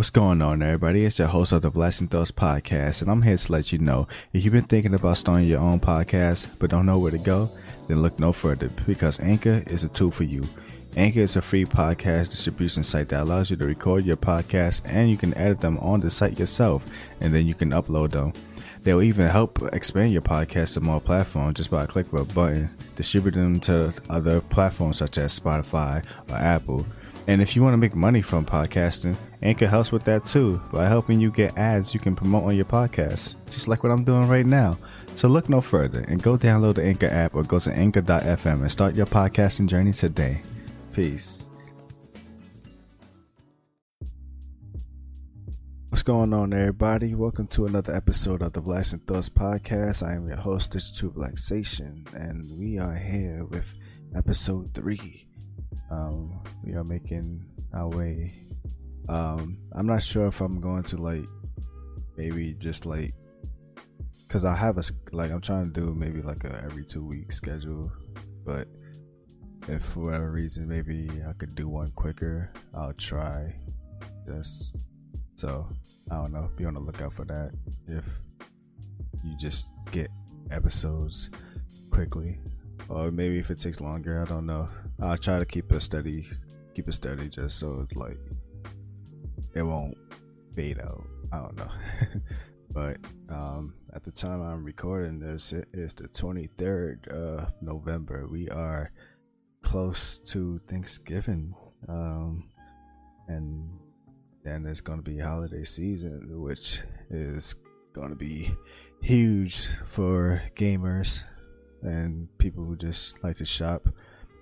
What's going on, everybody? It's your host of the Blasting Thoughts podcast, and I'm here to let you know if you've been thinking about starting your own podcast but don't know where to go, then look no further because Anchor is a tool for you. Anchor is a free podcast distribution site that allows you to record your podcast and you can edit them on the site yourself, and then you can upload them. They'll even help expand your podcast to more platforms just by a click of a button, distribute them to other platforms such as Spotify or Apple. And if you want to make money from podcasting, Anchor helps with that too by helping you get ads you can promote on your podcast, just like what I'm doing right now. So look no further and go download the Anchor app or go to anchor.fm and start your podcasting journey today. Peace. What's going on, everybody? Welcome to another episode of the Blasting Thoughts podcast. I am your host, Digital Relaxation, and we are here with episode three um, we are making our way. Um, I'm not sure if I'm going to like maybe just like because I have a like I'm trying to do maybe like a every two week schedule, but if for whatever reason maybe I could do one quicker, I'll try. Just so I don't know. Be on the lookout for that. If you just get episodes quickly, or maybe if it takes longer, I don't know. I'll try to keep it steady, keep it steady, just so it's like it won't fade out. I don't know, but um, at the time I'm recording this, it is the 23rd of November. We are close to Thanksgiving, um, and then it's to be holiday season, which is to be huge for gamers and people who just like to shop.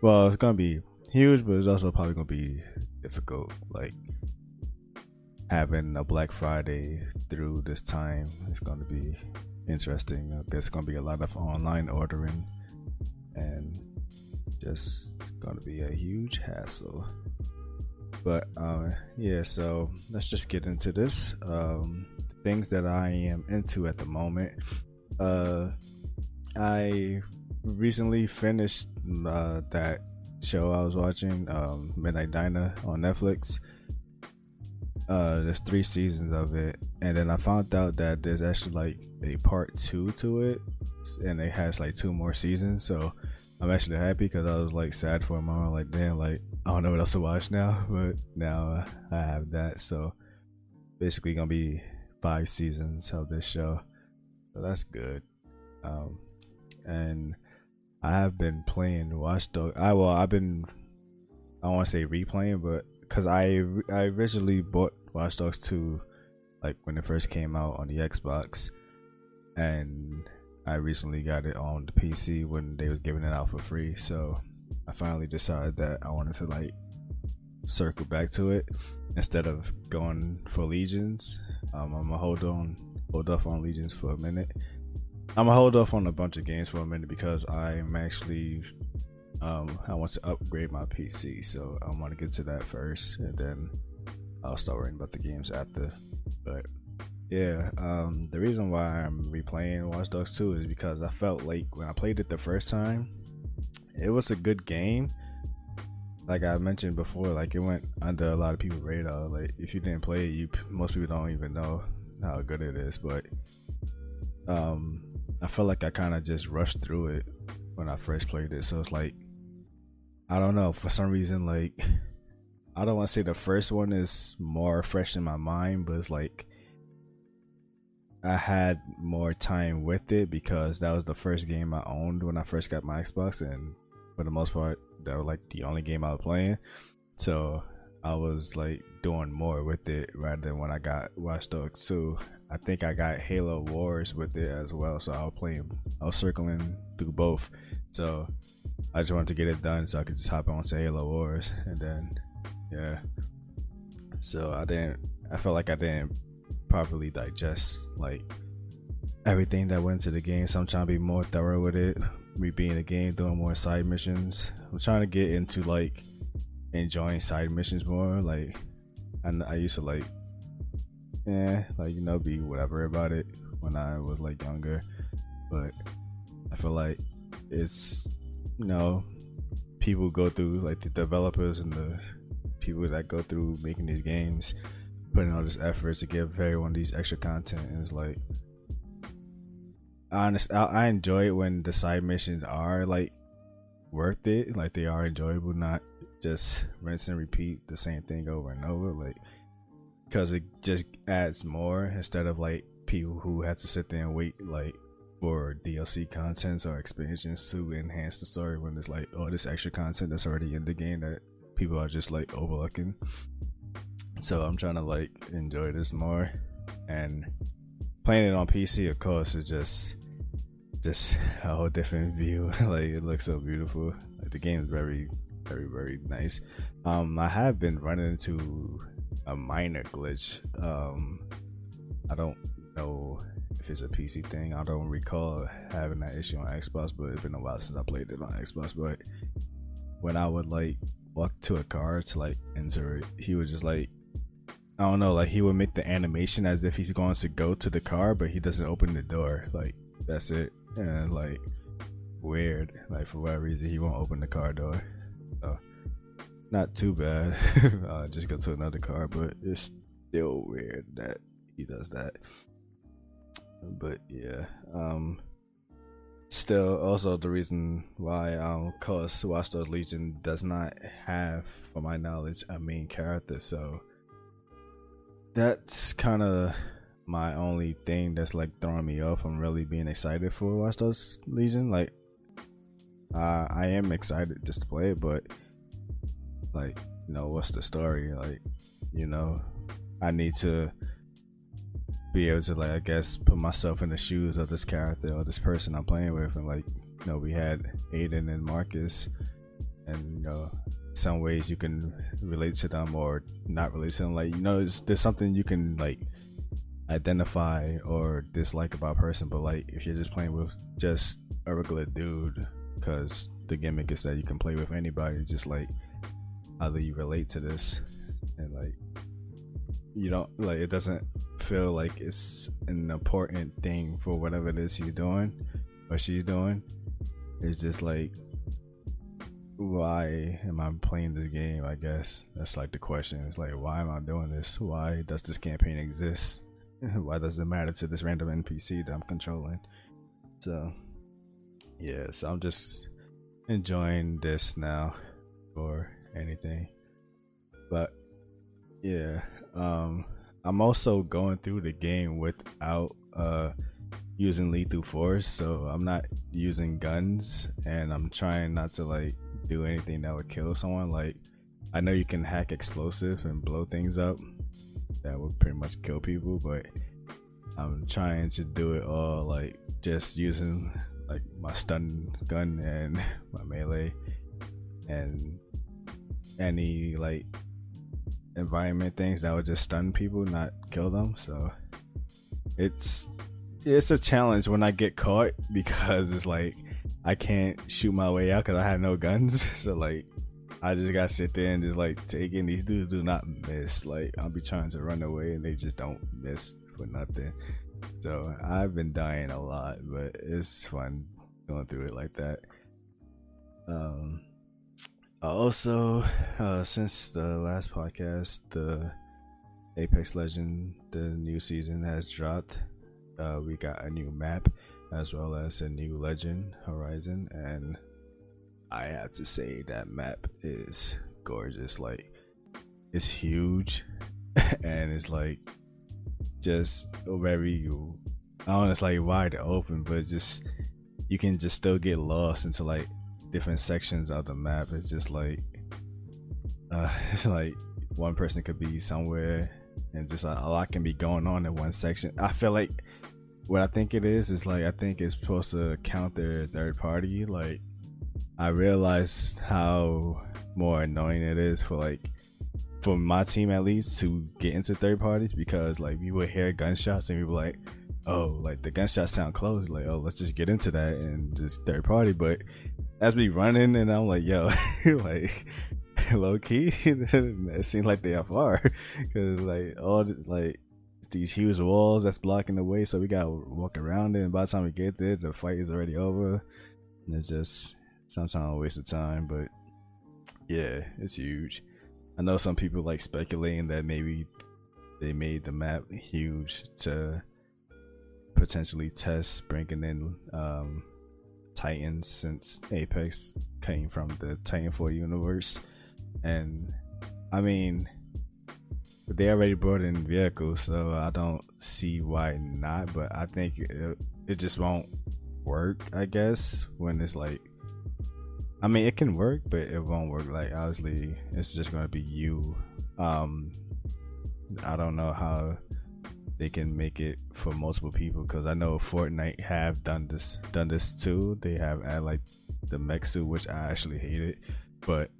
Well, it's gonna be huge, but it's also probably gonna be difficult. Like having a Black Friday through this time is gonna be interesting. There's gonna be a lot of online ordering, and just gonna be a huge hassle. But uh, yeah, so let's just get into this. Um, things that I am into at the moment. Uh, I recently finished uh, that show I was watching, um, Midnight Diner on Netflix. Uh, there's three seasons of it, and then I found out that there's actually like a part two to it, and it has like two more seasons. So I'm actually happy because I was like sad for a moment, like damn, like I don't know what else to watch now, but now I have that. So basically, gonna be five seasons of this show, so that's good. Um, and I have been playing Watch Dogs. I well, I've been I don't want to say replaying, but because I I originally bought Watch Dogs 2 like when it first came out on the Xbox, and I recently got it on the PC when they was giving it out for free. So I finally decided that I wanted to like circle back to it instead of going for Legions. Um, I'm gonna hold on, hold off on Legions for a minute I'm gonna hold off on a bunch of games for a minute because I'm actually um, I want to upgrade my PC, so I want to get to that first, and then I'll start worrying about the games after. But yeah, um, the reason why I'm replaying Watch Dogs 2 is because I felt like when I played it the first time, it was a good game. Like I mentioned before, like it went under a lot of people's radar. Like if you didn't play it, you most people don't even know how good it is. But um, I feel like I kind of just rushed through it when I first played it. So it's like, I don't know. For some reason, like, I don't want to say the first one is more fresh in my mind, but it's like I had more time with it because that was the first game I owned when I first got my Xbox, and for the most part, that was like the only game I was playing. So I was like doing more with it rather than when I got Watch Dogs 2. I think I got Halo Wars with it as well, so I'll play. I was circling through both, so I just wanted to get it done so I could just hop on to Halo Wars, and then yeah. So I didn't. I felt like I didn't properly digest like everything that went to the game. So I'm trying to be more thorough with it. Me being the game, doing more side missions. I'm trying to get into like enjoying side missions more. Like, and I used to like yeah, like you know, be whatever about it when I was like younger. But I feel like it's you know, people go through like the developers and the people that go through making these games putting all this effort to give everyone these extra content, and it's like, honest, I, I enjoy it when the side missions are like worth it, like they are enjoyable, not just rinse and repeat the same thing over and over, like because it just adds more instead of like people who have to sit there and wait like for DLC contents or expansions to enhance the story when it's like oh this extra content that's already in the game that people are just like overlooking. So I'm trying to like enjoy this more and playing it on PC of course is just just a whole different view. like it looks so beautiful. Like the game is very very very nice. Um I have been running into a minor glitch. Um I don't know if it's a PC thing. I don't recall having that issue on Xbox, but it's been a while since I played it on Xbox. But when I would like walk to a car to like enter he would just like I don't know, like he would make the animation as if he's going to go to the car, but he doesn't open the door. Like that's it. And like weird. Like for whatever reason he won't open the car door. So not too bad. uh, just go to another car, but it's still weird that he does that. But yeah um still also the reason why um cause Watch Dogs Legion does not have for my knowledge a main character. So that's kind of my only thing that's like throwing me off from really being excited for Watch Dogs Legion. Like uh, I am excited just to play it but like you know what's the story? Like you know I need to be able to like I guess put myself in the shoes of this character or this person I'm playing with, and like you know we had Aiden and Marcus, and you know some ways you can relate to them or not relate to them. Like you know there's something you can like identify or dislike about person, but like if you're just playing with just a regular dude, because the gimmick is that you can play with anybody, just like do you relate to this and like you don't like it doesn't feel like it's an important thing for whatever it is he's doing or she's doing. It's just like why am I playing this game? I guess that's like the question. It's like why am I doing this? Why does this campaign exist? why does it matter to this random NPC that I'm controlling? So yeah, so I'm just enjoying this now or anything. But yeah, um, I'm also going through the game without uh, using lethal force, so I'm not using guns, and I'm trying not to like do anything that would kill someone. Like, I know you can hack explosive and blow things up, that would pretty much kill people, but I'm trying to do it all like just using like my stun gun and my melee and any like environment things that would just stun people, not kill them. So it's it's a challenge when I get caught because it's like I can't shoot my way out because I have no guns. So like I just gotta sit there and just like take in. These dudes do not miss. Like I'll be trying to run away and they just don't miss for nothing. So I've been dying a lot, but it's fun going through it like that. Um also, uh, since the last podcast, the Apex Legend, the new season has dropped. Uh, we got a new map as well as a new legend horizon, and I have to say that map is gorgeous. Like, it's huge, and it's like just very. I don't know, it's like wide open, but just you can just still get lost into like different sections of the map. It's just like, uh, like one person could be somewhere, and just a, a lot can be going on in one section. I feel like what I think it is is like I think it's supposed to counter third party. Like I realized how more annoying it is for like for my team at least to get into third parties because like we would hear gunshots and we were like, oh, like the gunshots sound close. Like oh, let's just get into that and just third party. But as we running, and I'm like, yo, like low key, it seems like they are far because like all the, like these huge walls that's blocking the way, so we gotta walk around it. And by the time we get there, the fight is already over, and it's just sometimes a waste of time. But yeah, it's huge. I know some people like speculating that maybe they made the map huge to potentially test bringing in um, Titans since Apex came from the Titanfall universe, and I mean they already brought in vehicles, so I don't see why not. But I think it, it just won't work. I guess when it's like, I mean, it can work, but it won't work. Like obviously, it's just gonna be you. Um, I don't know how they can make it for multiple people because I know Fortnite have done this done this too. They have add like the mech suit, which I actually hate it, but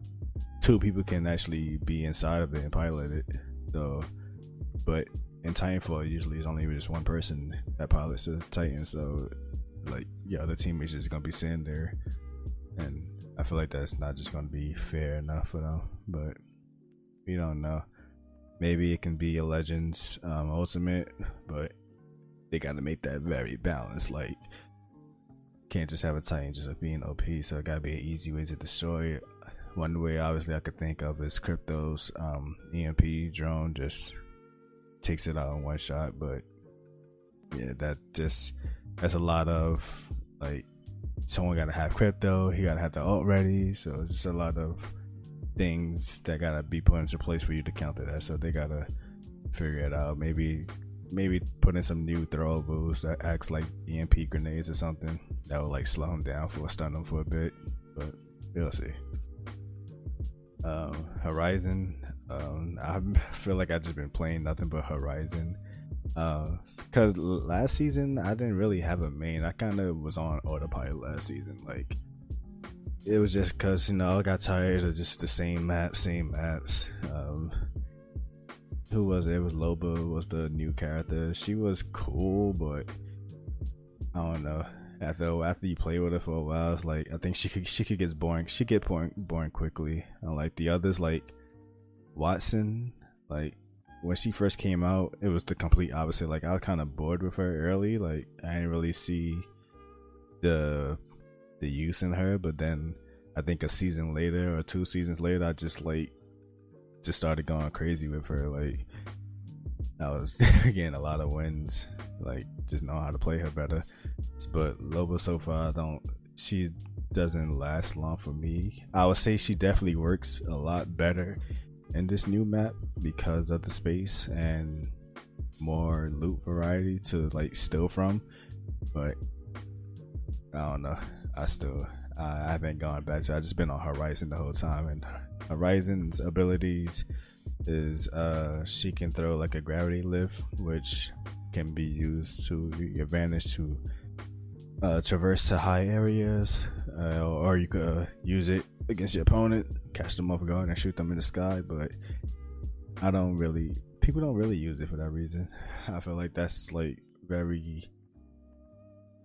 two people can actually be inside of it and pilot it. So, but in Titanfall, usually it's only just one person that pilots the Titan. So, like, yeah, other teammates is gonna be sitting there, and I feel like that's not just gonna be fair enough for them. But we don't know. Maybe it can be a Legends um, Ultimate, but they gotta make that very balanced. Like, can't just have a Titan just like being OP. So it gotta be an easy way to destroy it one way, obviously, I could think of is Crypto's um, EMP drone just takes it out in one shot. But yeah, that just that's a lot of like someone got to have crypto, he got to have the alt ready. So it's just a lot of things that got to be put into place for you to counter that. So they got to figure it out. Maybe maybe put in some new throwables that acts like EMP grenades or something that will like slow them down for stun them for a bit. But we'll see um, Horizon. Um, I feel like I've just been playing nothing but Horizon. Because uh, last season I didn't really have a main. I kind of was on autopilot last season. Like it was just because you know I got tired of just the same maps, same maps. Um, who was it? It was Loba was the new character. She was cool, but I don't know after after you play with her for a while, it's like I think she could she could get boring. She get boring boring quickly. And like the others, like Wattson, like when she first came out, it was the complete opposite. Like I was kind of bored with her early. Like I didn't really see the the use in her. But then I think a season later or two seasons later, I just like just started going crazy with her. Like I was getting a lot of wins. Like just know how to play her better. But Loba so far, I don't. She doesn't last long for me. I would say she definitely works a lot better in this new map because of the space and more loot variety to like steal from. But I don't know. I still I haven't gone back to. I just been on Horizon the whole time, and Horizon's abilities is uh she can throw like a gravity lift, which can be used to your advantage to uh, traverse to high areas, uh, or you could uh, use it against your opponent, catch them off guard, and shoot them in the sky. But I don't really, people don't really use it for that reason. I feel like that's like very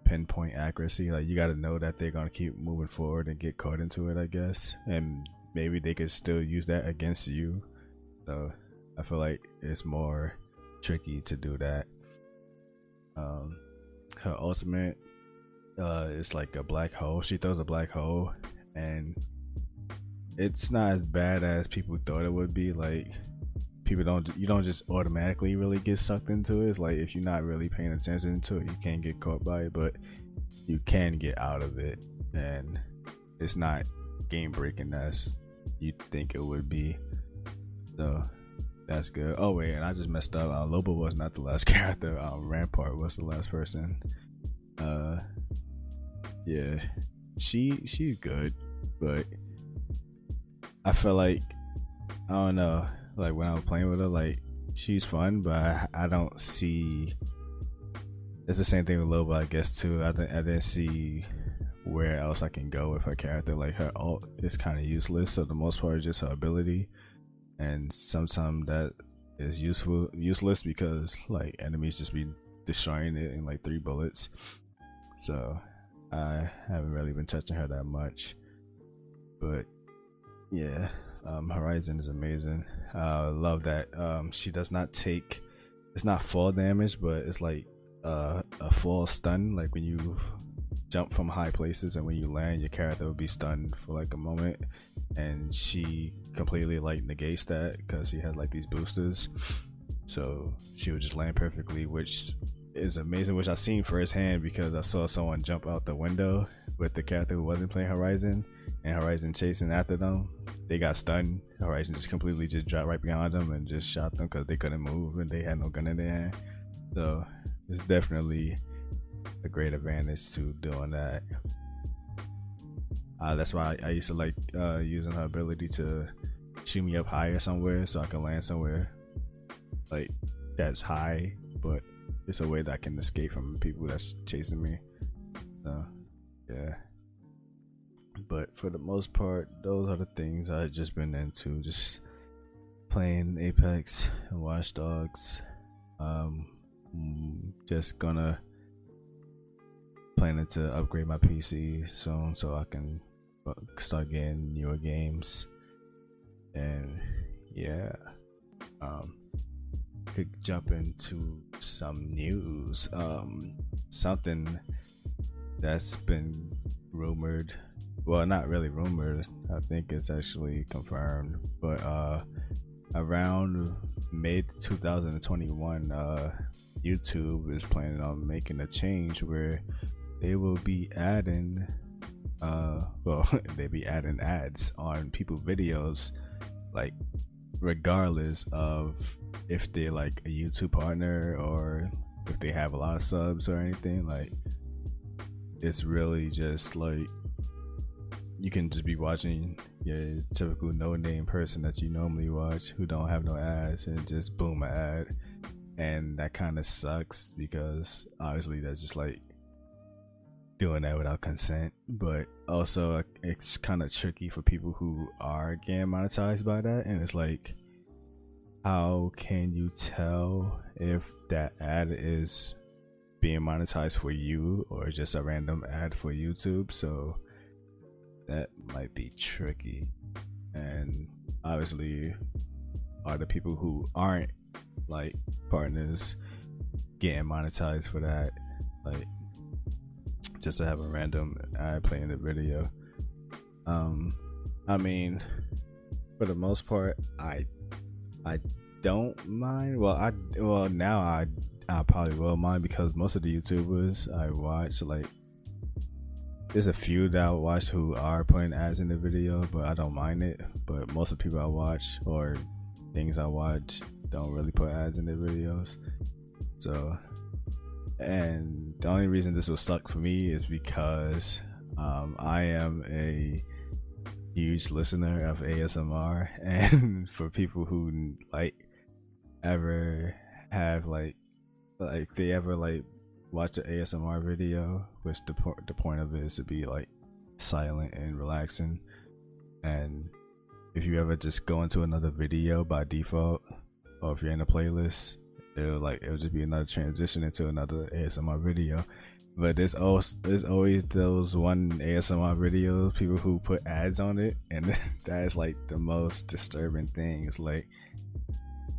pinpoint accuracy. Like you got to know that they're gonna keep moving forward and get caught into it, I guess, and maybe they could still use that against you. So I feel like it's more tricky to do that. Um, her ultimate uh, it's like a black hole. She throws a black hole, and it's not as bad as people thought it would be. Like people don't, you don't just automatically really get sucked into it. It's like if you're not really paying attention to it, you can't get caught by it, but you can get out of it, and it's not game breaking as you think it would be. So that's good. Oh wait, and I just messed up. Uh, Loba was not the last character. Um, Rampart was the last person. Uh, yeah, she she's good, but I feel like I don't know. Like when I was playing with her, like she's fun, but I, I don't see. It's the same thing with Loba, I guess too. I didn't I didn't see where else I can go with her character. Like her alt is kind of useless, so the most part is just her ability, and sometimes that is useful useless because like enemies just be destroying it in like three bullets. So I haven't really been touching her that much, but yeah, um, Horizon is amazing. I uh, love that um, she does not take. It's not fall damage, but it's like uh, a fall stun. Like when you jump from high places and when you land, your character will be stunned for like a moment, and she completely like negates that because she has like these boosters. So she would just land perfectly, which is amazing, which I seen firsthand because I saw someone jump out the window with the character who wasn't playing Horizon and Horizon chasing after them. They got stunned. Horizon just completely just dropped right behind them and just shot them because they couldn't move and they had no gun in their hand. So it's definitely a great advantage to doing that. Uh, that's why I, used to like uh, using her ability to shoot me up higher somewhere so I can land somewhere like that's high, but it's a way that I can escape from people that's chasing me. So yeah. But for the most part, those are the things I've just been into. Just playing Apex and Watch Dogs. Um, just gonna planning to upgrade my PC soon so I can uh, start getting newer games. And yeah, um, could jump into some news. Um, something that's been rumored. Well, not really rumored. I think it's actually confirmed. But uh, around mid 2021, uh, YouTube is planning on making a change where they will be adding uh well they be adding ads on people videos like regardless of if they're like a YouTube partner or if they have a lot of subs or anything. Like, it's really just like you can just be watching your typical no name person that you normally watch who don't have no ads and just boom an ad. And that kind of sucks because obviously that's just like doing that without consent. But also, it's kind of tricky for people who are getting monetized by that. And it's like, how can you tell if that ad is being monetized for you or just a random ad for YouTube? So that might be tricky. And obviously, are the people who aren't like partners getting monetized for that? Like, just to have a random ad playing the video. Um, I mean, for the most part, I I don't mind. Well, I well now I I probably will mind because most of the YouTubers I watch like there's a few that I watch who are putting ads in the video, but I don't mind it. But most of the people I watch or things I watch don't really put ads in their videos. So, and the only reason this will suck for me is because um, I am a huge listener of ASMR, and for people who like ever have like like they ever like watch an ASMR video, which the po- the point of it is to be like silent and relaxing, and if you ever just go into another video by default, or if you're in a playlist, it'll like it'll just be another transition into another ASMR video, but there's always there's always those one ASMR videos people who put ads on it, and that is like the most disturbing thing. It's like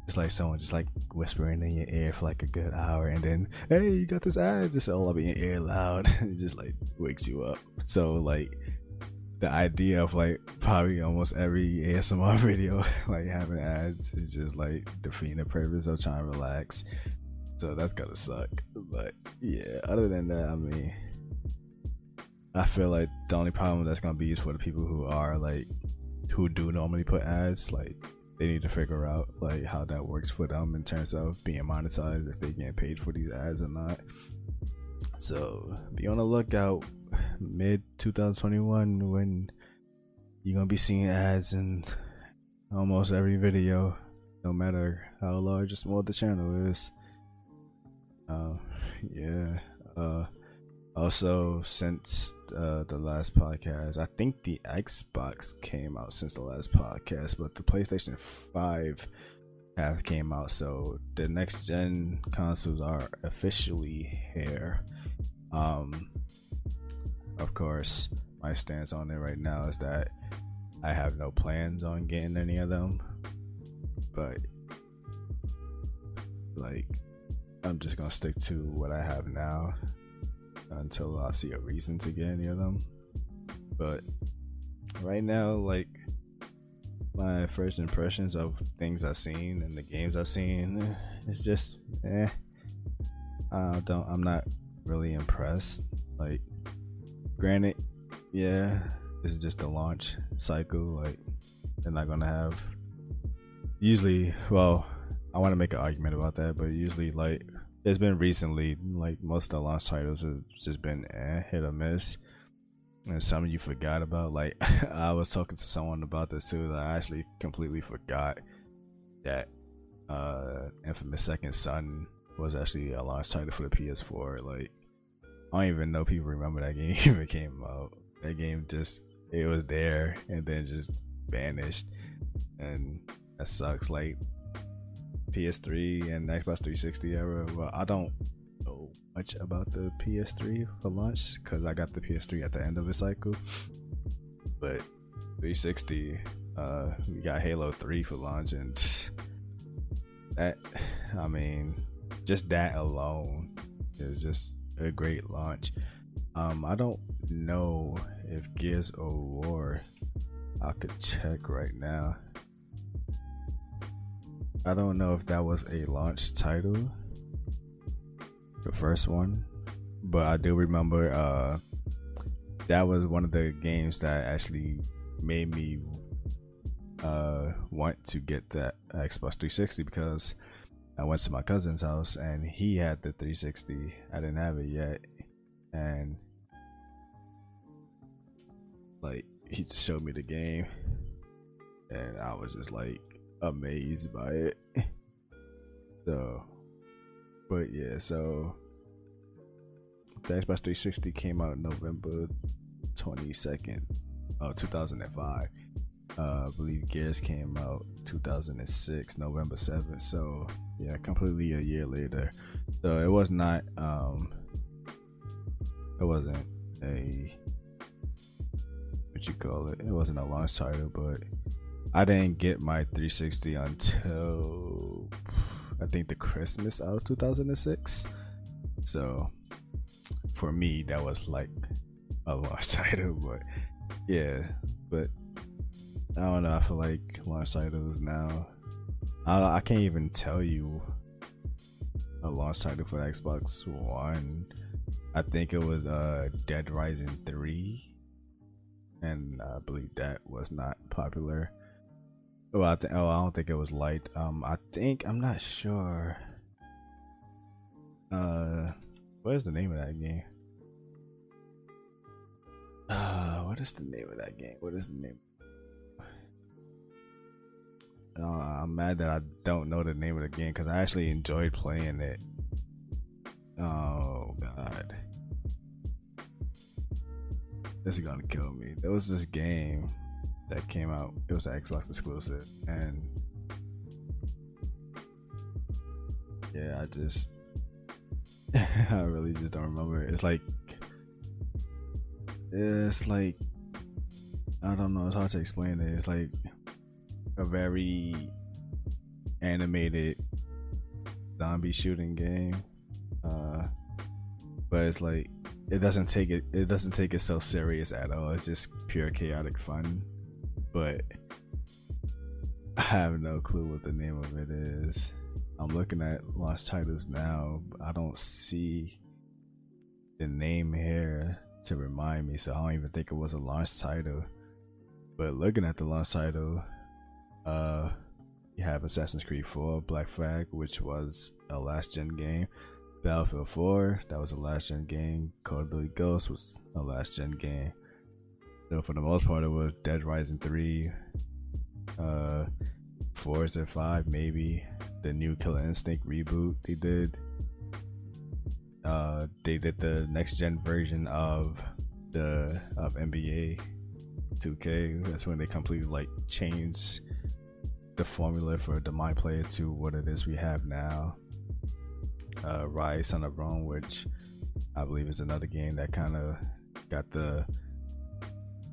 it's like someone just like whispering in your ear for like a good hour, and then hey, you got this ad, just all up in your ear loud, it just like wakes you up. So like the idea of like probably almost every ASMR video like having ads is just like defeating the purpose of trying to relax so that's gotta suck. But yeah, other than that, I mean, I feel like the only problem that's gonna be is for the people who are like who do normally put ads. Like they need to figure out like how that works for them in terms of being monetized if they get paid for these ads or not. So be on the lookout mid 2021 when you're gonna be seeing ads in almost every video, no matter how large or small the channel is. Uh, yeah. Uh, also, since uh, the last podcast, I think the Xbox came out since the last podcast, but the PlayStation 5 has came out, so the next gen consoles are officially here. Um, of course, my stance on it right now is that I have no plans on getting any of them, but like I'm just gonna stick to what I have now until I see a reason to get any of them. But right now, like my first impressions of things I've seen and the games I've seen, it's just eh. I don't. I'm not really impressed. Like, granted, yeah, this is just a launch cycle. Like, they're not gonna have. Usually, well, I want to make an argument about that, but usually, like, it's been recently, like most of the launch titles have just been eh, hit or miss and some of you forgot about. Like I was talking to someone about this too. That I actually completely forgot that uh Infamous Second Son was actually a launch title for the PS4. Like I don't even know people remember that game even came out. That game just it was there and then just vanished, and that sucks. Like PS3 and Xbox 360 era. Well, I don't know much about the PS3 for launch because I got the PS3 at the end of the cycle. But 360, uh, we got Halo 3 for launch, and that, I mean, just that alone is just a great launch. Um, I don't know if Gears of War. I could check right now. I don't know if that was a launch title the first one, but I do remember uh, that was one of the games that actually made me uh, want to get that Xbox 360 because I went to my cousin's house and he had the 360. I didn't have it yet, and like he just showed me the game, and I was just like amazed by it. So but yeah, so the Xbox 360 came out November 22nd, uh, 2005. Uh, I believe Gears came out 2006, November 7th. So yeah, completely a year later. So it was not, um, it wasn't a what you call it. It wasn't a launch title, but I didn't get my 360 until I think the Christmas of 2006. So for me, that was like a launch title, but yeah, but I don't know. I feel like launch titles now. I I can't even tell you a launch title for the Xbox One. I think it was uh, Dead Rising three, and I believe that was not popular. Well, I think. Oh, I don't think it was light. Um, I think I'm not sure. Uh, what is the name of that game? Uh, what is the name of that game? What is the name? Uh, I'm mad that I don't know the name of the game because I actually enjoyed playing it. Oh God, this is gonna kill me. There was this game that came out. It was an Xbox exclusive, and yeah, I just I really just don't remember. It's like it's like I don't know. It's hard to explain it. It's like a very animated zombie shooting game, uh, but it's like it doesn't take it. It doesn't take it so serious at all. It's just pure chaotic fun but I have no clue what the name of it is. I'm looking at launch titles now. I don't see the name here to remind me, so I don't even think it was a launch title. But looking at the launch title, uh, you have Assassin's Creed 4, Black Flag, which was a last gen game. Battlefield 4, that was a last gen game. Call of Duty Ghost was a last gen game. So for the most part, it was Dead Rising three, uh, Forza five, maybe the new Killer Instinct reboot they did. Uh, they did the next gen version of the of NBA 2K. That's when they completely like changed the formula for the my player to what it is we have now. Uh, Ryse Son of Rome, which I believe is another game that kind of got the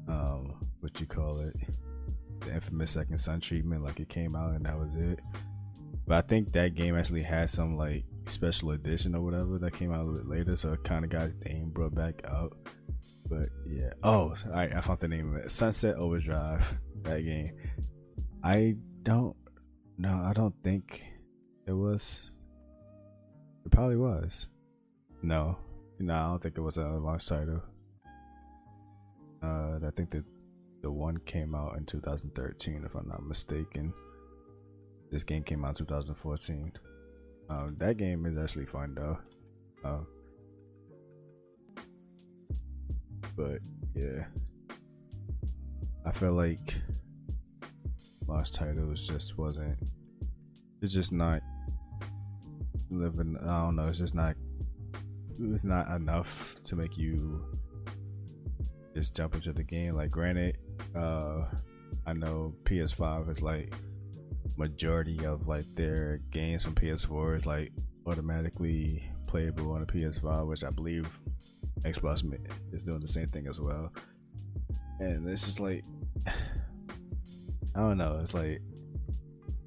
um, what you call it, the infamous Second Son treatment. Like it came out and that was it. But I think that game actually had some like special edition or whatever that came out a little later, so it kind of got its name brought back out. But yeah, oh, all right, I found the name of it. Sunset Overdrive. That game. I don't. No, I don't think it was It probably was. No, no, I don't think it was a launch title. Uh, I think that the one came out in 2013, if I'm not mistaken. This game came out 2014. Um, that game is actually fun though. Uh, but yeah, I feel like launch titles just wasn't. It's just not living. I don't know. It's just not. It's not enough to make you just jump into the game. Like, granted, uh, I know PS5 is like majority of like their games from PS4 is like automatically playable on a PS5, which I believe Xbox is doing the same thing as well. And it's just like I don't know. It's like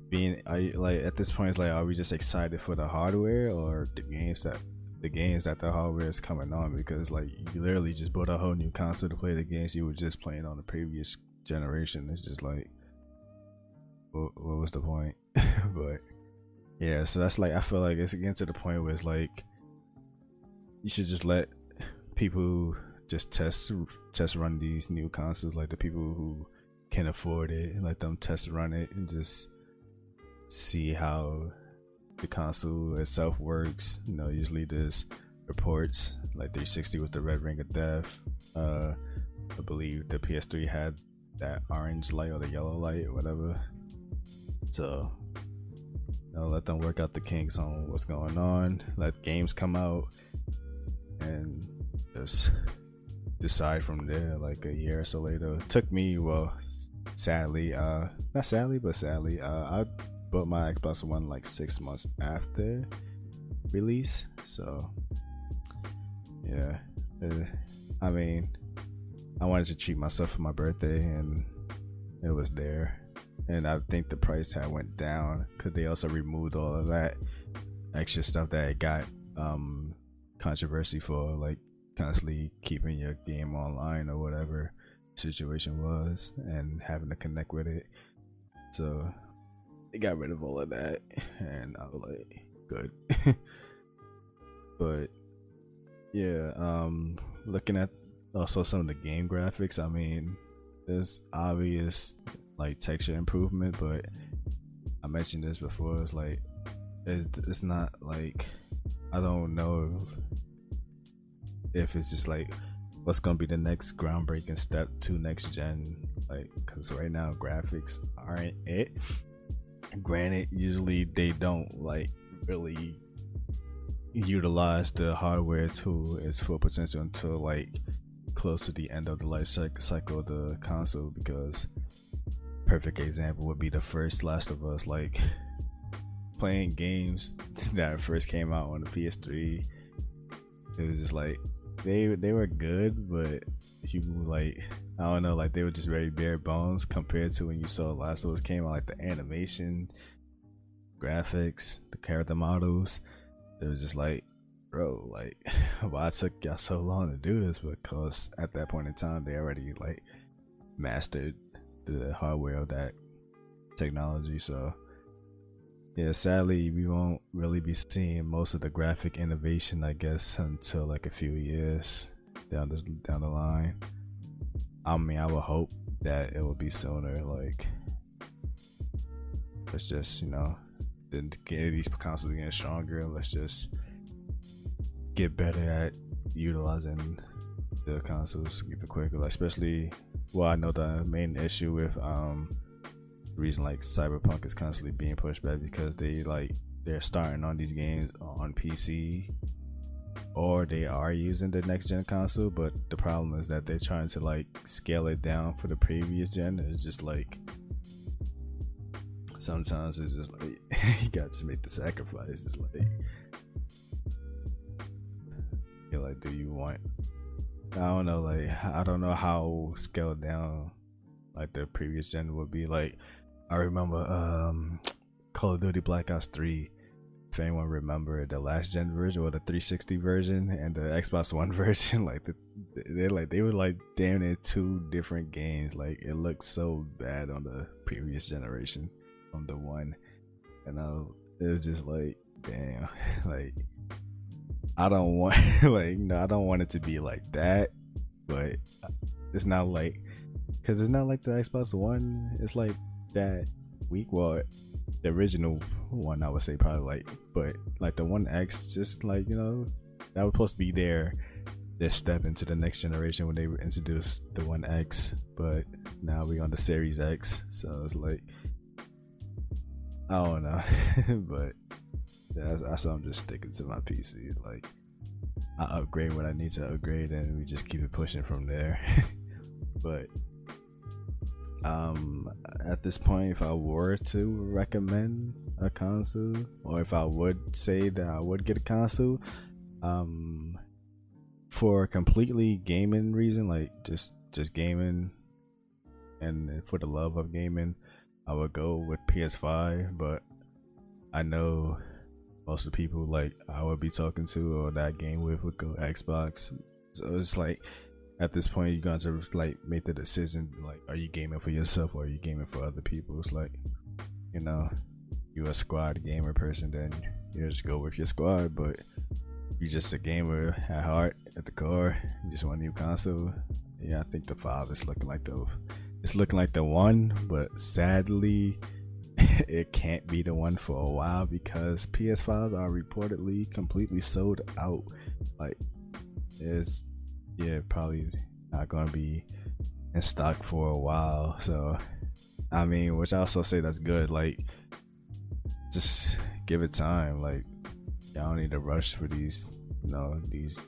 being are you, like at this point, it's like are we just excited for the hardware or the games that the games that the hardware is coming on? Because like you literally just bought a whole new console to play the games you were just playing on the previous generation. It's just like what, what was the point? but yeah, so that's like I feel like it's getting to the point where it's like you should just let people just test test run these new consoles, like the people who can afford it, and let them test run it and just see how the console itself works. You know, usually there's reports like 360 with the red ring of death. Uh, I believe the PS3 had that orange light or the yellow light or whatever. So you know, let them work out the kinks on what's going on. Let games come out and just decide from there. Like a year or so later, it took me well, sadly, uh, not sadly, but sadly, uh, I bought my Xbox One like six months after release. So yeah, uh, I mean, I wanted to treat myself for my birthday, and it was there. And I think the price had went down because they also removed all of that extra stuff that got um controversy for like constantly keeping your game online or whatever situation was and having to connect with it. So they got rid of all of that and I was like, good. but yeah, um looking at also some of the game graphics, I mean, there's obvious like texture improvement, but I mentioned this before, it's like it's, it's not like I don't know if it's just like what's gonna be the next groundbreaking step to next gen like because right now graphics aren't it. Granted usually they don't like really utilize the hardware to its full potential until like close to the end of the life cycle of the console because perfect example would be the first last of us like playing games that first came out on the ps3 it was just like they they were good, but you like I don't know, like they were just very bare bones compared to when you saw Last of Us came out, like the animation, graphics, the character models. It was just like, bro, like why took y'all so long to do this? Because at that point in time, they already like mastered the hardware of that technology. So yeah, sadly, we won't really be seeing most of the graphic innovation, I guess, until like a few years down the down the line. I mean, I would hope that it will be sooner. Like, let's just you know, get these consoles getting stronger. Let's just get better at utilizing the consoles even quicker. Like, especially, well, I know the main issue with um reason like Cyberpunk is constantly being pushed back because they like they're starting on these games on PC or they are using the next gen console, but the problem is that they're trying to like scale it down for the previous gen. It's just like sometimes it's just like you got to make the sacrifice. It's like you're like, do you want? I don't know. Like I don't know how scaled down like the previous gen would be. Like I remember um, Call of Duty Black Ops 3. If anyone remember the last gen version or the 360 version and the Xbox One version, like the, they like they were like damn near two different games. Like it looked so bad on the previous generation on the one, and I it was just like damn, like I don't want like no, I don't want it to be like that, but it's not like because it's not like the Xbox One. It's like that week. Well, the original one, I would say probably like, but like the One X, just like you know, that was supposed to be there. This step into the next generation when they introduced the One X, but now we on the Series X, so it's like I don't know, but yeah, that's why I'm just sticking to my PC. Like I upgrade what I need to upgrade, and we just keep it pushing from there. but um, at this point, if I were to recommend a console, or if I would say that I would get a console, um, for a completely gaming reason, like just just gaming, and for the love of gaming, I would go with PS5. But I know most of the people like I would be talking to or that game with would go Xbox. So it's like at this point you're going to like make the decision like are you gaming for yourself or are you gaming for other people? It's like you know you're a squad gamer person then you just go with your squad but you just a gamer at heart at the core you just want a new console. Yeah i think the five is looking like the it's looking like the one but sadly it can't be the one for a while because ps5s are reportedly completely sold out. Like it's yeah, probably not gonna be in stock for a while. So, I mean, which I also say that's good. Like, just give it time. Like, y'all don't need to rush for these, you know, these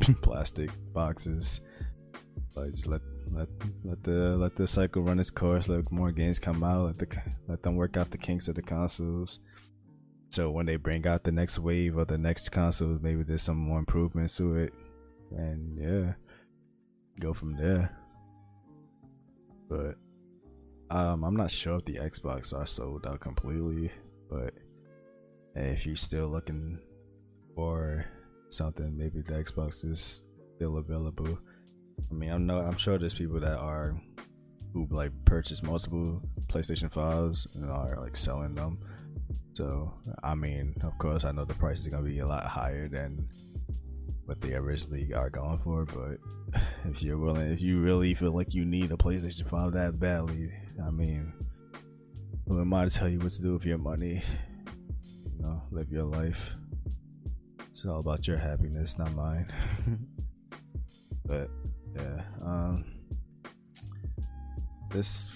plastic boxes. Like, just let let let the let the cycle run its course. Let more games come out. Let the let them work out the kinks of the consoles. So when they bring out the next wave of the next console, maybe there's some more improvements to it and yeah, go from there. But um, I'm not sure if the Xbox are sold out completely, but if you're still looking for something, maybe the Xbox is still available. I mean, I'm no, I'm sure there's people that are who like purchase multiple PlayStation 5s and are like selling them. So, I mean, of course, I know the price is gonna be a lot higher than what they originally are going for. But if you're willing, if you really feel like you need a PlayStation 5 that badly, I mean, who am I to tell you what to do with your money? You know, live your life. It's all about your happiness, not mine. but yeah, um, this,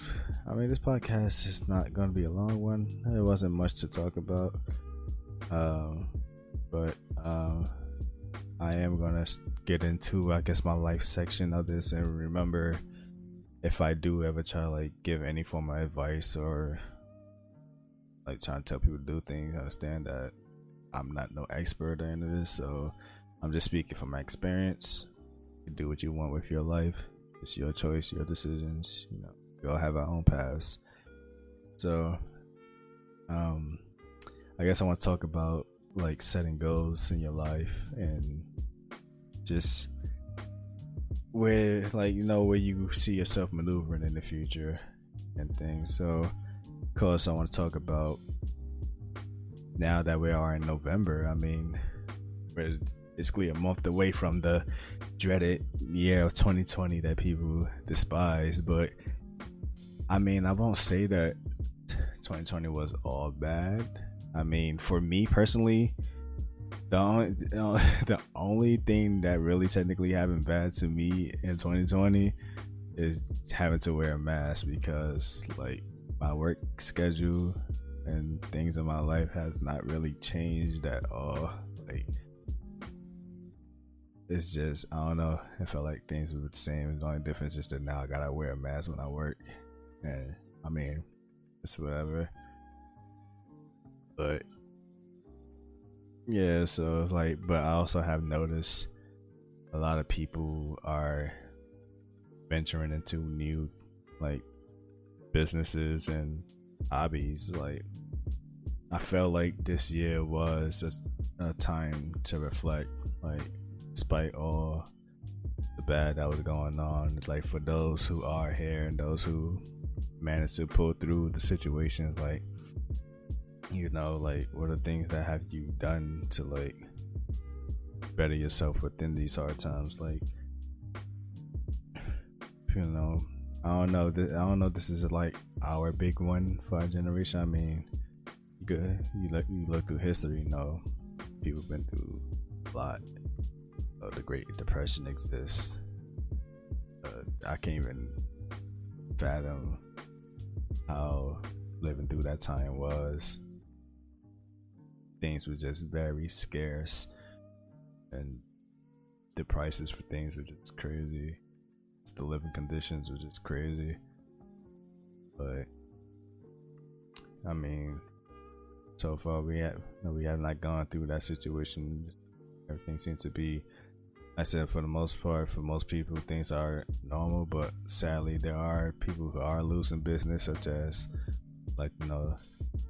I mean, this podcast is not going to be a long one. There wasn't much to talk about. Um, but um, I am gonna get into, I guess, my life section of this, and remember, if I do ever try to like give any form of advice or like trying to tell people to do things, understand that I'm not no expert of this, so I'm just speaking from my experience. You do what you want with your life. It's your choice, your decisions. You know, we all have our own paths. So, um, I guess I want to talk about like setting goals in your life and just where like you know where you see yourself maneuvering in the future and things. So of course i want to talk about now that we are in november i mean we're basically a month away from the dreaded year of 2020 that people despise but i mean i won't say that 2020 was all bad i mean for me personally the only the only thing that really technically happened bad to me in 2020 is having to wear a mask because like my work schedule and things in my life has not really changed at all. Like it's just I don't know. I felt like things were the same. The only difference is that now I gotta wear a mask when I work, and I mean it's whatever. But yeah, so like, but I also have noticed a lot of people are venturing into new like businesses and hobbies. Like, I felt like this year was a, a time to reflect. Like, despite all the bad that was going on, like for those who are here and those who managed to pull through the situations, like you know like what are things that have you done to like better yourself within these hard times. Like, you know, I don't know. I don't know. This is like our big one for our generation. I mean, good. You look, you look through history. You know, people have been through a lot. the Great Depression exists. Uh, I can't even fathom how living through that time was. Things were just very scarce, and the prices for things were just crazy. The living conditions were just crazy. But I mean, so far we have we have not gone through that situation. Everything seems to be I said for the most part, for most people, things are normal, but sadly, there are people who are losing business, such as like you know,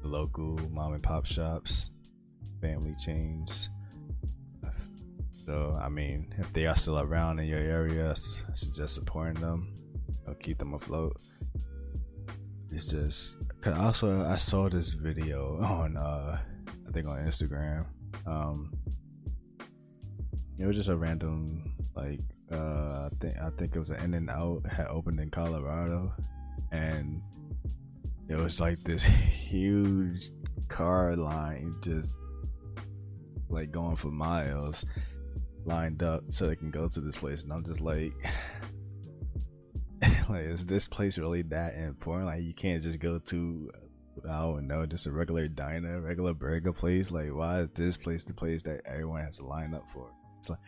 the local mom and pop shops, family chains. So I mean, if they are still around in your area, I suggest supporting them. Know, keep them afloat. It's just cause also I saw this video on uh I think on Instagram. Um, it was just a random like uh I think I think it was an In-N-Out had opened in Colorado and it was like this huge car line just like going for miles lined up so they can go to this place and I'm just like like is this place really that important like you can't just go to I don't know just a regular diner regular burger place like why is this place the place that everyone has to line up for it's like,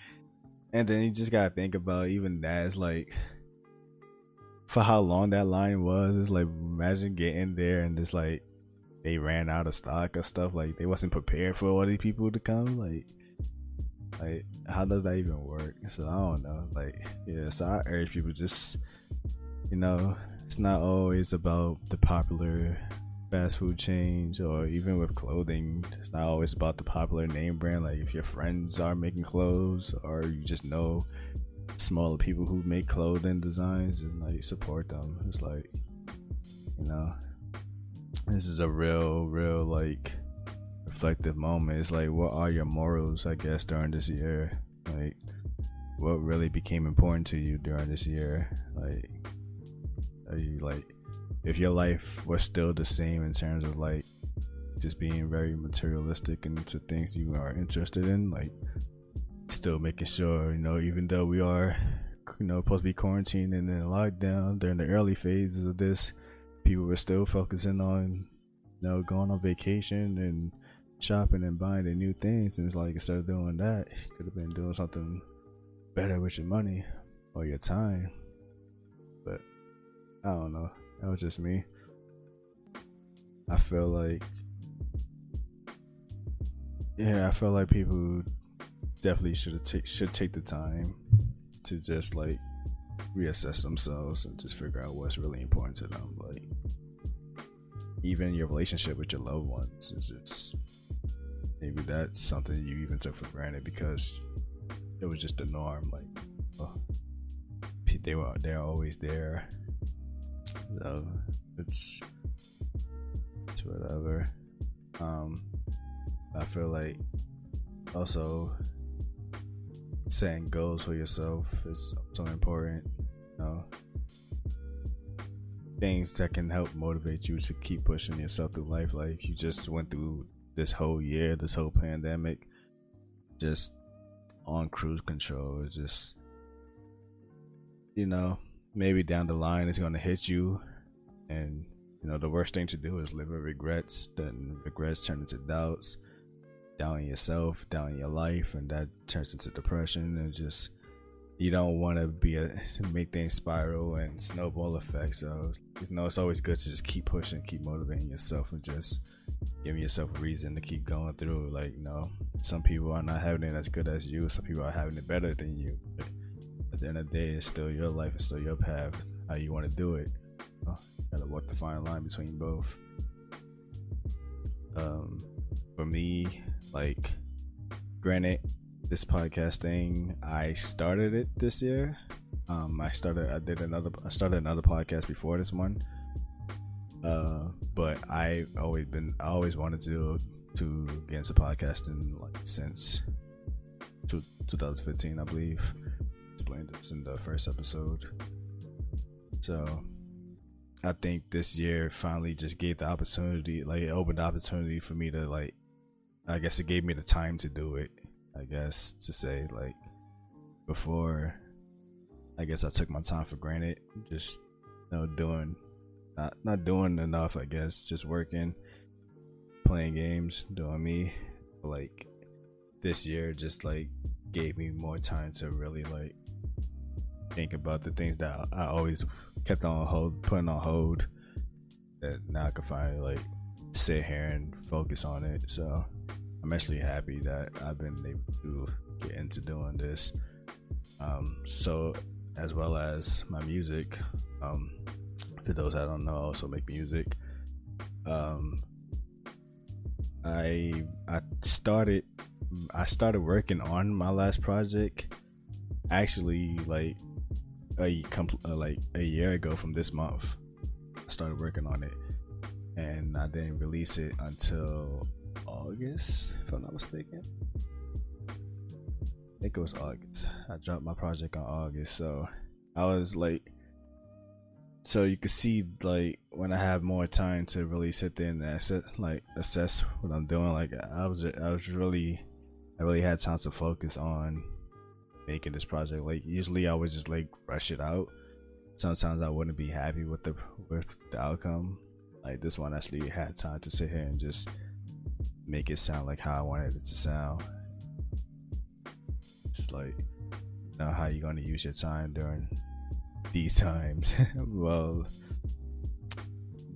and then you just gotta think about even that. It's like for how long that line was. It's like imagine getting there and just like they ran out of stock or stuff. Like they wasn't prepared for all these people to come. Like, like how does that even work? So I don't know. Like, yeah. So I urge people just, you know, it's not always about the popular fast food chains or even with clothing it's not always about the popular name brand like if your friends are making clothes or you just know smaller people who make clothing designs and like support them it's like you know this is a real real like reflective moment. It's like what are your morals i guess during this year? Like what really became important to you during this year? Like are you like if your life was still the same in terms of like just being very materialistic into things you are interested in, like still making sure, you know, even though we are, you know, supposed to be quarantined and in lockdown during the early phases of this, people were still focusing on, you know, going on vacation and shopping and buying the new things. And it's like instead of doing that, you could have been doing something better with your money or your time. But I don't know. That was just me. I feel like, yeah, I feel like people definitely should take should take the time to just like reassess themselves and just figure out what's really important to them. Like, even your relationship with your loved ones is just maybe that's something you even took for granted because it was just the norm. Like, oh, they were they're always there so it's it's whatever. Um, I feel like also setting goals for yourself is so important. Know, things that can help motivate you to keep pushing yourself through life. Like you just went through this whole year, this whole pandemic, just on cruise control. It's just, you know, maybe down the line it's going to hit you and you know the worst thing to do is live with regrets then regrets turn into doubts doubting yourself doubting your life and that turns into depression and just you don't want to be a make things spiral and snowball effect so you know it's always good to just keep pushing keep motivating yourself and just giving yourself a reason to keep going through like you know some people are not having it as good as you some people are having it better than you but at the end of the day, it's still your life, it's still your path, how you want to do it. You gotta walk the fine line between both. Um, for me, like, granted, this podcast thing, I started it this year. Um, I started, I did another, I started another podcast before this one. Uh, but I always been, I always wanted to to get into podcasting like since 2015, I believe. Explained this in the first episode. So I think this year finally just gave the opportunity, like it opened the opportunity for me to like, I guess it gave me the time to do it. I guess to say like before, I guess I took my time for granted, just you know doing, not not doing enough. I guess just working, playing games, doing me. Like this year, just like gave me more time to really like think about the things that I always kept on hold, putting on hold. That now I can finally like sit here and focus on it. So I'm actually happy that I've been able to get into doing this. Um, so as well as my music. Um, for those that don't know, I also make music. Um, I I started I started working on my last project actually like a uh, like a year ago from this month. I started working on it, and I didn't release it until August, if I'm not mistaken. I think it was August. I dropped my project on August, so I was like, so you can see like when I have more time to really sit there and assess, like assess what I'm doing. Like I was, I was really, I really had time to focus on making this project. Like usually I would just like rush it out. Sometimes I wouldn't be happy with the with the outcome. Like this one actually had time to sit here and just make it sound like how I wanted it to sound. It's like you know how you gonna use your time during these times. well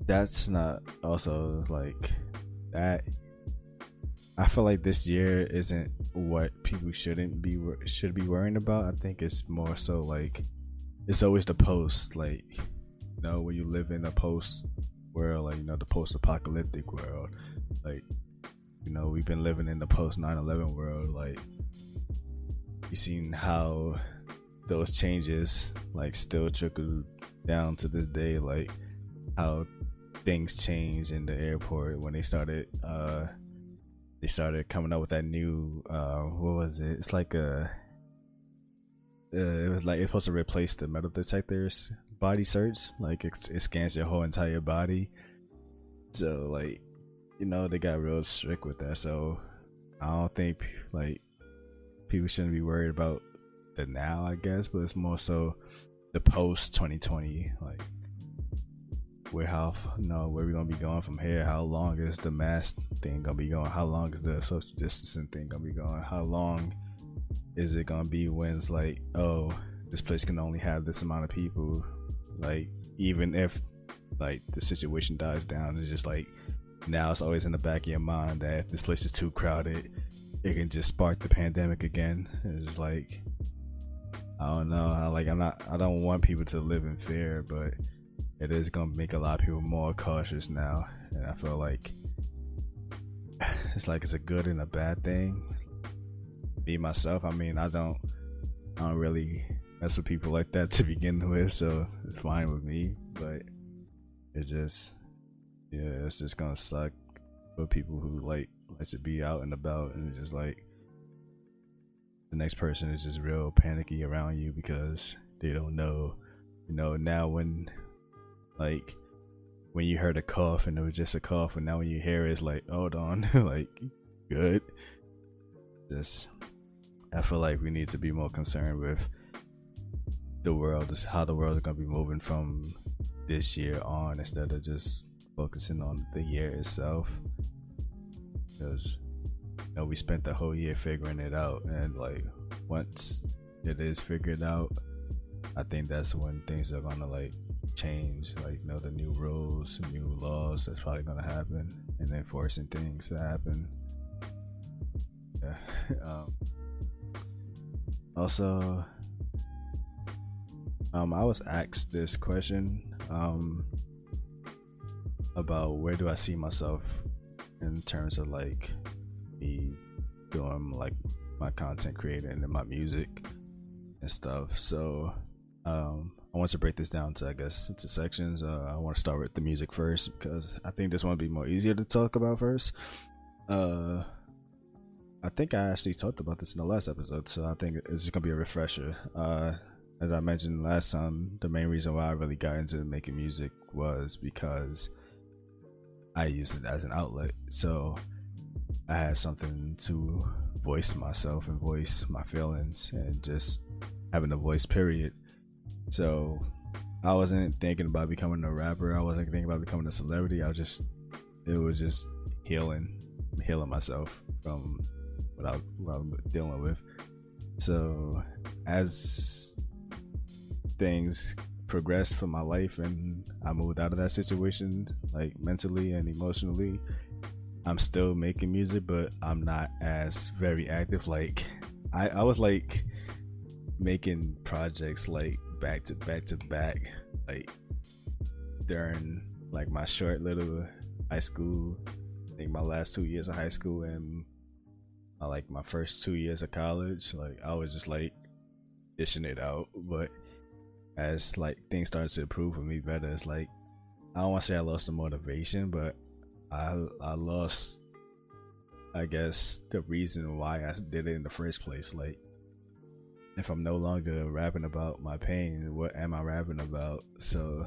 that's not also like that I feel like this year isn't what people shouldn't be should be worrying about. I think it's more so like it's always the post, like you know, when you live in a post world, like you know, the post-apocalyptic world, like you know, we've been living in the post 9/11 world, like you seen how those changes like still trickle down to this day, like how things changed in the airport when they started uh they started coming up with that new uh what was it? It's like a uh, it was like it's supposed to replace the metal detectors body search like it, it scans your whole entire body. So like you know they got real strict with that. So i don't think like people shouldn't be worried about the now i guess but it's more so the post 2020 like where how you know where we gonna be going from here. How long is the mask thing gonna be going? How long is the social distancing thing gonna be going? How long is it gonna be when it's like oh this place can only have this amount of people? Like even if like the situation dies down it's just like now it's always in the back of your mind that if this place is too crowded it can just spark the pandemic again it's like i don't know like i'm not i don't want people to live in fear but it is gonna make a lot of people more cautious now, and I feel like it's like it's a good and a bad thing. Me myself, I mean, I don't, I don't really mess with people like that to begin with, so it's fine with me. But it's just, yeah, it's just gonna suck for people who like like to be out and about, and it's just like the next person is just real panicky around you because they don't know, you know. Now when like when you heard a cough and it was just a cough, and now when you hear it, it's like, hold on, like good. Just, I feel like we need to be more concerned with the world, is how the world is gonna be moving from this year on, instead of just focusing on the year itself. Because you know we spent the whole year figuring it out, and like once it is figured out, I think that's when things are gonna like change, like you know the new rules, new laws that's probably gonna happen, and enforcing things to happen. Yeah. um, also, um, I was asked this question um, about where do I see myself in terms of like me doing like my content creating and my music and stuff. So um, I want to break this down to I guess into sections. Uh, I want to start with the music first because I think this one would be more easier to talk about first. Uh, I think I actually talked about this in the last episode, so I think it's just gonna be a refresher. Uh, as I mentioned last time, the main reason why I really got into making music was because I used it as an outlet. So I had something to voice myself and voice my feelings and just having a voice, period. So I wasn't thinking about becoming a rapper. I wasn't thinking about becoming a celebrity. I was just, it was just healing, healing myself from what I, what I was dealing with. So as things progressed for my life and I moved out of that situation, like mentally and emotionally, I'm still making music, but I'm not as very active. Like I, I was like making projects like back to back to back, like during like my short little high school, I think my last two years of high school and my, like my first two years of college. Like I was just like dishing it out, but as like things started to improve for me better, it's like I don't want to say I lost the motivation, but I I lost I guess the reason why I did it in the first place. Like if I'm no longer rapping about my pain, what am I rapping about? So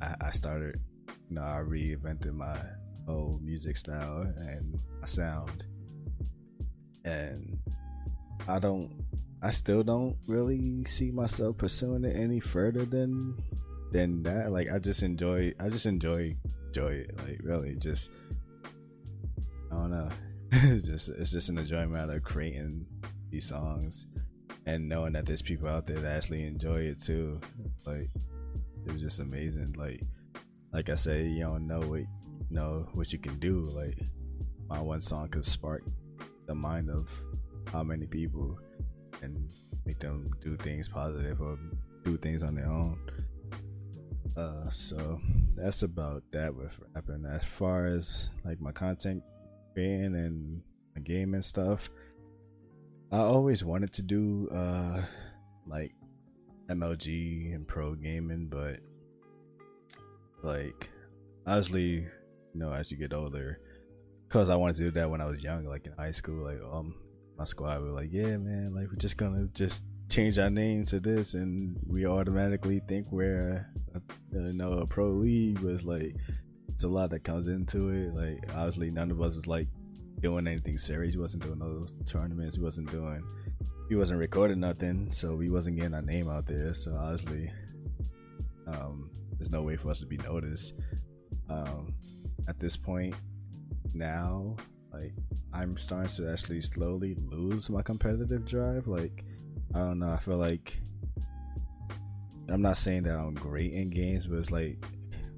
I, I started you know, I reinvented my whole music style and my sound. And I don't I still don't really see myself pursuing it any further than than that. Like I just enjoy I just enjoy enjoy it. Like really just I don't know. it's just it's just an enjoyment of creating these songs and knowing that there's people out there that actually enjoy it too. Like it's just amazing. Like like I say, you don't know what you know what you can do. Like my one song could spark the mind of how many people and make them do things positive or do things on their own. Uh, so that's about that with rapping. As far as like my content creating and my gaming and stuff, I always wanted to do uh like MLG and pro gaming, but like honestly, you know, as you get older, because I wanted to do that when I was young, like in high school, like um my squad were like, yeah, man, like we're just gonna just change our name to this, and we automatically think we're, a, you know, a pro league. But it's like it's a lot that comes into it. Like obviously, none of us was like doing anything serious. He wasn't doing those tournaments. He wasn't doing. He wasn't recording nothing, so we wasn't getting our name out there. So obviously, um, there's no way for us to be noticed. Um, at this point, now like I'm starting to actually slowly lose my competitive drive. Like I don't know, I feel like I'm not saying that I'm great in games, but it's like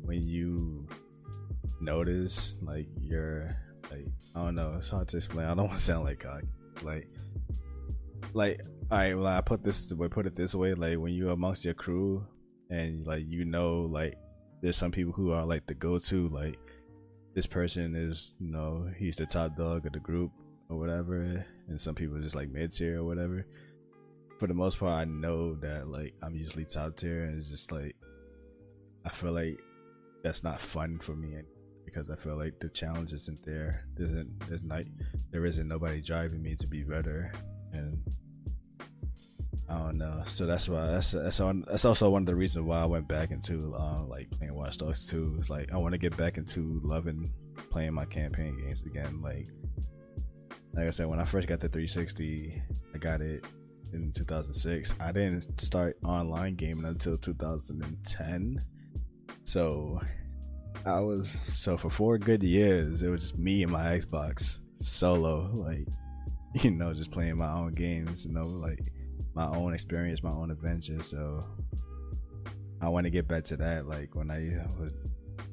when you notice like you're like I don't know, it's hard to explain. I don't want to sound like cocky. It's like like all right, well I put this way put it this way, like when you're amongst your crew and like you know like there's some people who are like the go to like this person is you know he's the top dog of the group or whatever and some people just like mid tier or whatever. For the most part i know that like i'm usually top tier and it's just like i feel like that's not fun for me because i feel like the challenge isn't there. There isn't there's not there isn't nobody driving me to be better and I don't know. So that's why that's that's that's also one of the reasons why I went back into uh, like playing Watch Dogs 2. It's like I want to get back into loving playing my campaign games again. Like like I said, when I first got the 360, I got it in 2006. I didn't start online gaming until 2010. So I was so for four good years, it was just me and my Xbox solo, like you know, just playing my own games. You know, like my own experience, my own adventure. So I want to get back to that. Like when I was,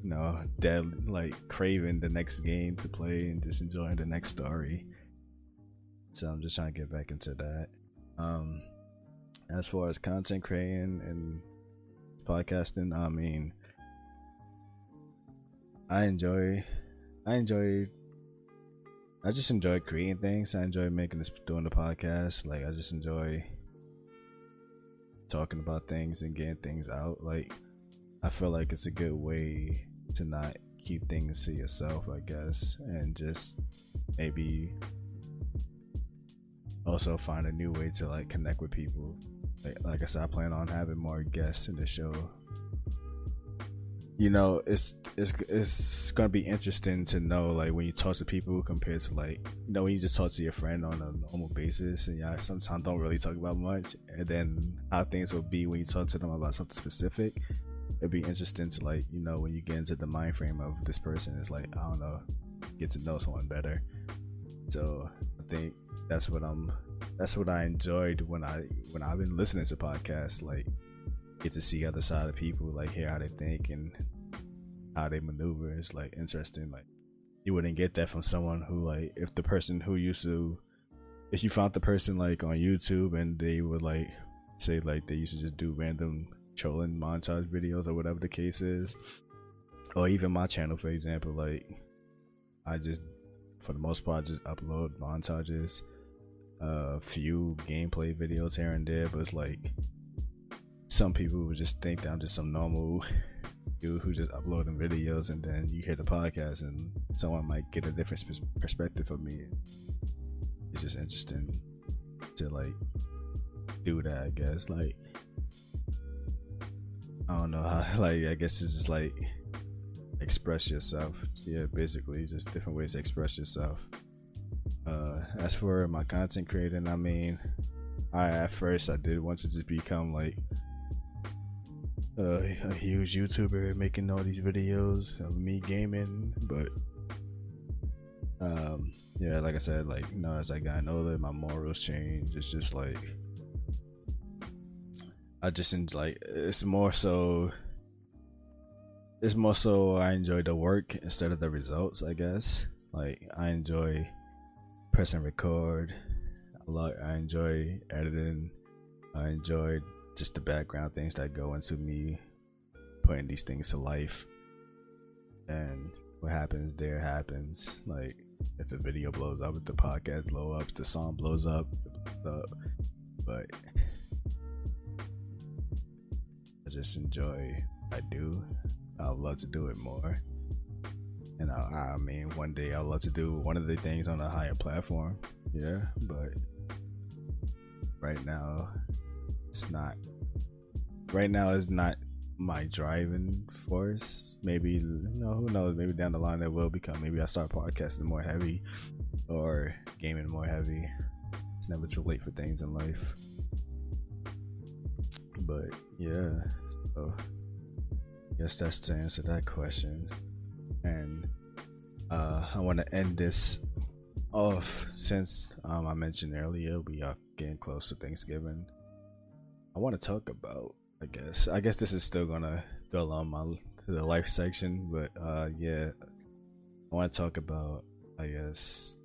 you know, dead, like craving the next game to play and just enjoying the next story. So I'm just trying to get back into that. Um, as far as content creating and podcasting, I mean, I enjoy, I enjoy I just enjoy creating things. I enjoy making this, doing the podcast. Like I just enjoy talking about things and getting things out. Like, I feel like it's a good way to not keep things to yourself, I guess, and just maybe also find a new way to like connect with people. Like, like I said, I plan on having more guests in the show. You know, it's it's it's gonna be interesting to know like when you talk to people compared to like you know when you just talk to your friend on a normal basis and yeah sometimes don't really talk about much and then how things will be when you talk to them about something specific it'd be interesting to like you know when you get into the mind frame of this person it's like i don't know get to know someone better. So i think that's what i'm that's what i enjoyed when i when i've been listening to podcasts like get to see other side of people like hear how they think and how they maneuver. It's like interesting like you wouldn't get that from someone who like if the person who used to if you found the person like on youtube and they would like say like they used to just do random trolling montage videos or whatever the case is or even my channel for example like i just for the most part just upload montages a uh, few gameplay videos here and there but it's like some people would just think that i'm just some normal dude who just uploading videos and then you hear the podcast and someone might get a different perspective of me it's just interesting to like do that i guess like I don't know how like I guess it's just like express yourself. Yeah, basically just different ways to express yourself. Uh as for my content creating, I mean I at first I did want to just become like a huge YouTuber making all these videos of me gaming, but um yeah, like I said, like you know, as I got older, my morals changed. It's just like I just like it's more so it's more so I enjoy the work instead of the results, I guess. Like I enjoy pressing record. a lot. I enjoy editing. I enjoy just the background things that go into me putting these things to life. And what happens there happens. Like if the video blows up, if the podcast blow up, the song blows up, blows up. but I just enjoy I do. I'd love to do it more. And I, I mean, one day I'd love to do one of the things on a higher platform. Yeah, but right now it's not. Right now is not my driving force. Maybe you know who knows. Maybe down the line it will become. Maybe I start podcasting more heavy, or gaming more heavy. It's never too late for things in life but yeah so I guess that's to answer that question and uh, i want to end this off since um, i mentioned earlier we are getting close to thanksgiving i want to talk about i guess i guess this is still gonna dwell on my the life section but uh yeah i want to talk about i guess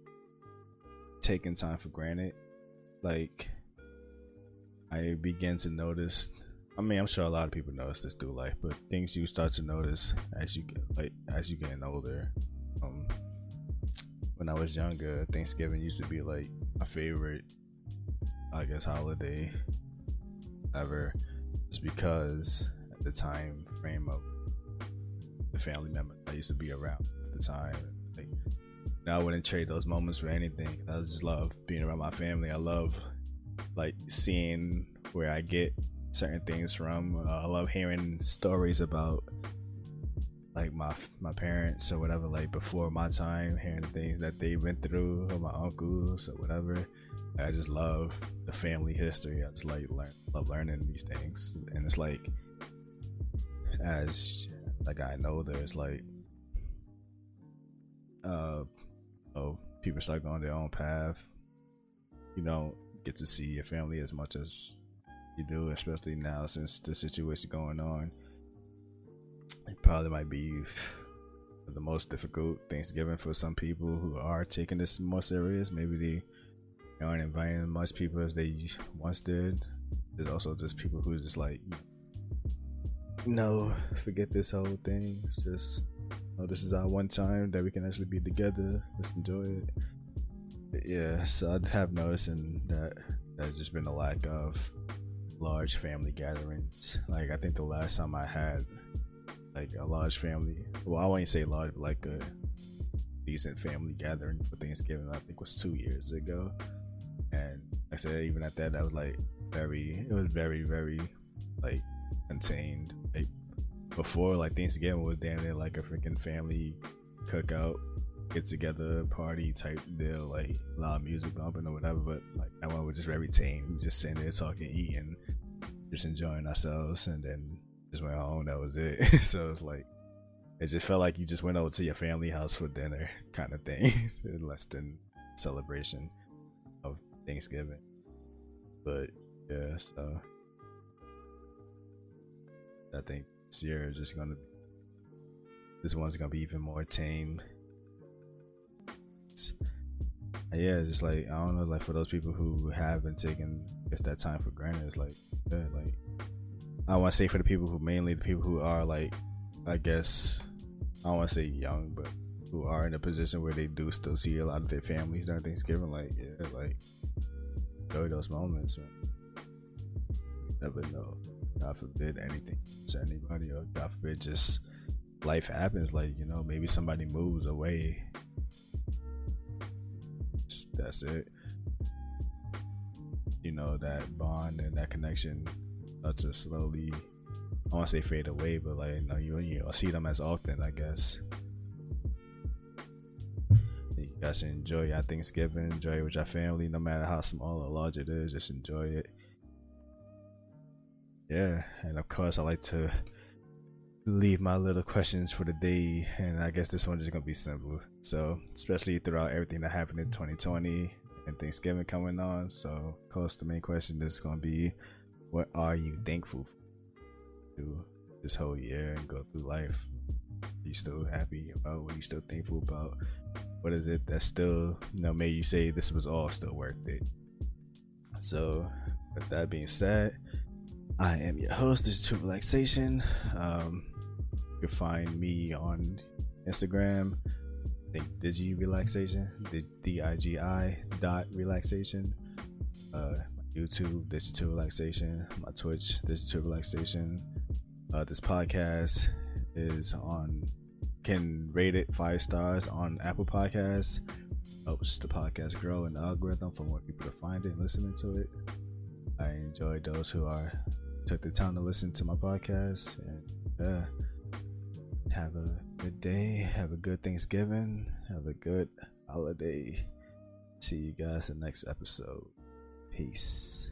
taking time for granted like I begin to notice. I mean, I'm sure a lot of people notice this through life, but things you start to notice as you get like as you getting older. Um, when I was younger, Thanksgiving used to be like my favorite, I guess, holiday ever, just because at the time frame of the family member I used to be around at the time. Like, now I wouldn't trade those moments for anything. I just love being around my family. I love like seeing where I get certain things from. Uh, I love hearing stories about like my my parents or whatever, like before my time, hearing things that they went through, or my uncles or whatever. I just love the family history. I just like learn, love learning these things, and it's like as like I know there's like uh oh people start going their own path. You know, get to see your family as much as you do, especially now since the situation going on. It probably might be the most difficult Thanksgiving for some people who are taking this more serious. Maybe they aren't inviting as much people as they once did. There's also just people who just like, no, forget this whole thing. It's just, oh, this is our one time that we can actually be together. Let's enjoy it yeah, so I have noticed in that there's just been a lack of large family gatherings. Like I think the last time I had like a large family, well, I wouldn't say large, but like a decent family gathering for Thanksgiving, I think was two years ago, and I said even at that, that was like very. It was very very like contained. Like before, like Thanksgiving was damn near like a freaking family cookout, get together party type deal, like loud music bumping or whatever. But like that one was just very tame. We just sitting there talking, eating, just enjoying ourselves, and then just went home. That was it. so it's like it just felt like you just went over to your family house for dinner, kind of thing, less than celebration Thanksgiving. But yeah, so I think this year is just gonna. This one's gonna be even more tame. It's, yeah, just like I don't know, like for those people who have been taking just that time for granted, it's like, yeah, like I want to say for the people who mainly the people who are like, I guess I don't want to say young, but who are in a position where they do still see a lot of their families during Thanksgiving. Like, yeah, like enjoy those moments. Man. Never know. God forbid anything to anybody, or God forbid just life happens. Like you know, maybe somebody moves away. That's it. You know that bond and that connection starts to slowly. I want to say fade away, but like you know, you you see them as often, I guess. You guys enjoy your Thanksgiving, enjoy it with your family, no matter how small or large it is. Just enjoy it yeah, and of course, I like to leave my little questions for the day, and I guess this one is gonna be simple. So, especially throughout everything that happened in 2020 and Thanksgiving coming on. So, of course, the main question is gonna be, what are you thankful for this whole year and go through life? Are you still happy about? What are you still thankful about? What is it that still, you know, made you say this was all still worth it? So, with that being said I am your host. This is True Relaxation. Um, you can find me on Instagram. I think Digi Relaxation, D I G I dot relaxation. Uh, YouTube, This is Relaxation. My Twitch, This is Relaxation. Uh, this podcast is on. Can rate it five stars on Apple Podcasts. Helps the podcast grow in the algorithm for more people to find it and listening to it. I enjoy those who are took the time to listen to my podcast. And uh, have a good day. Have a good Thanksgiving. Have a good holiday. See you guys in the next episode. Peace.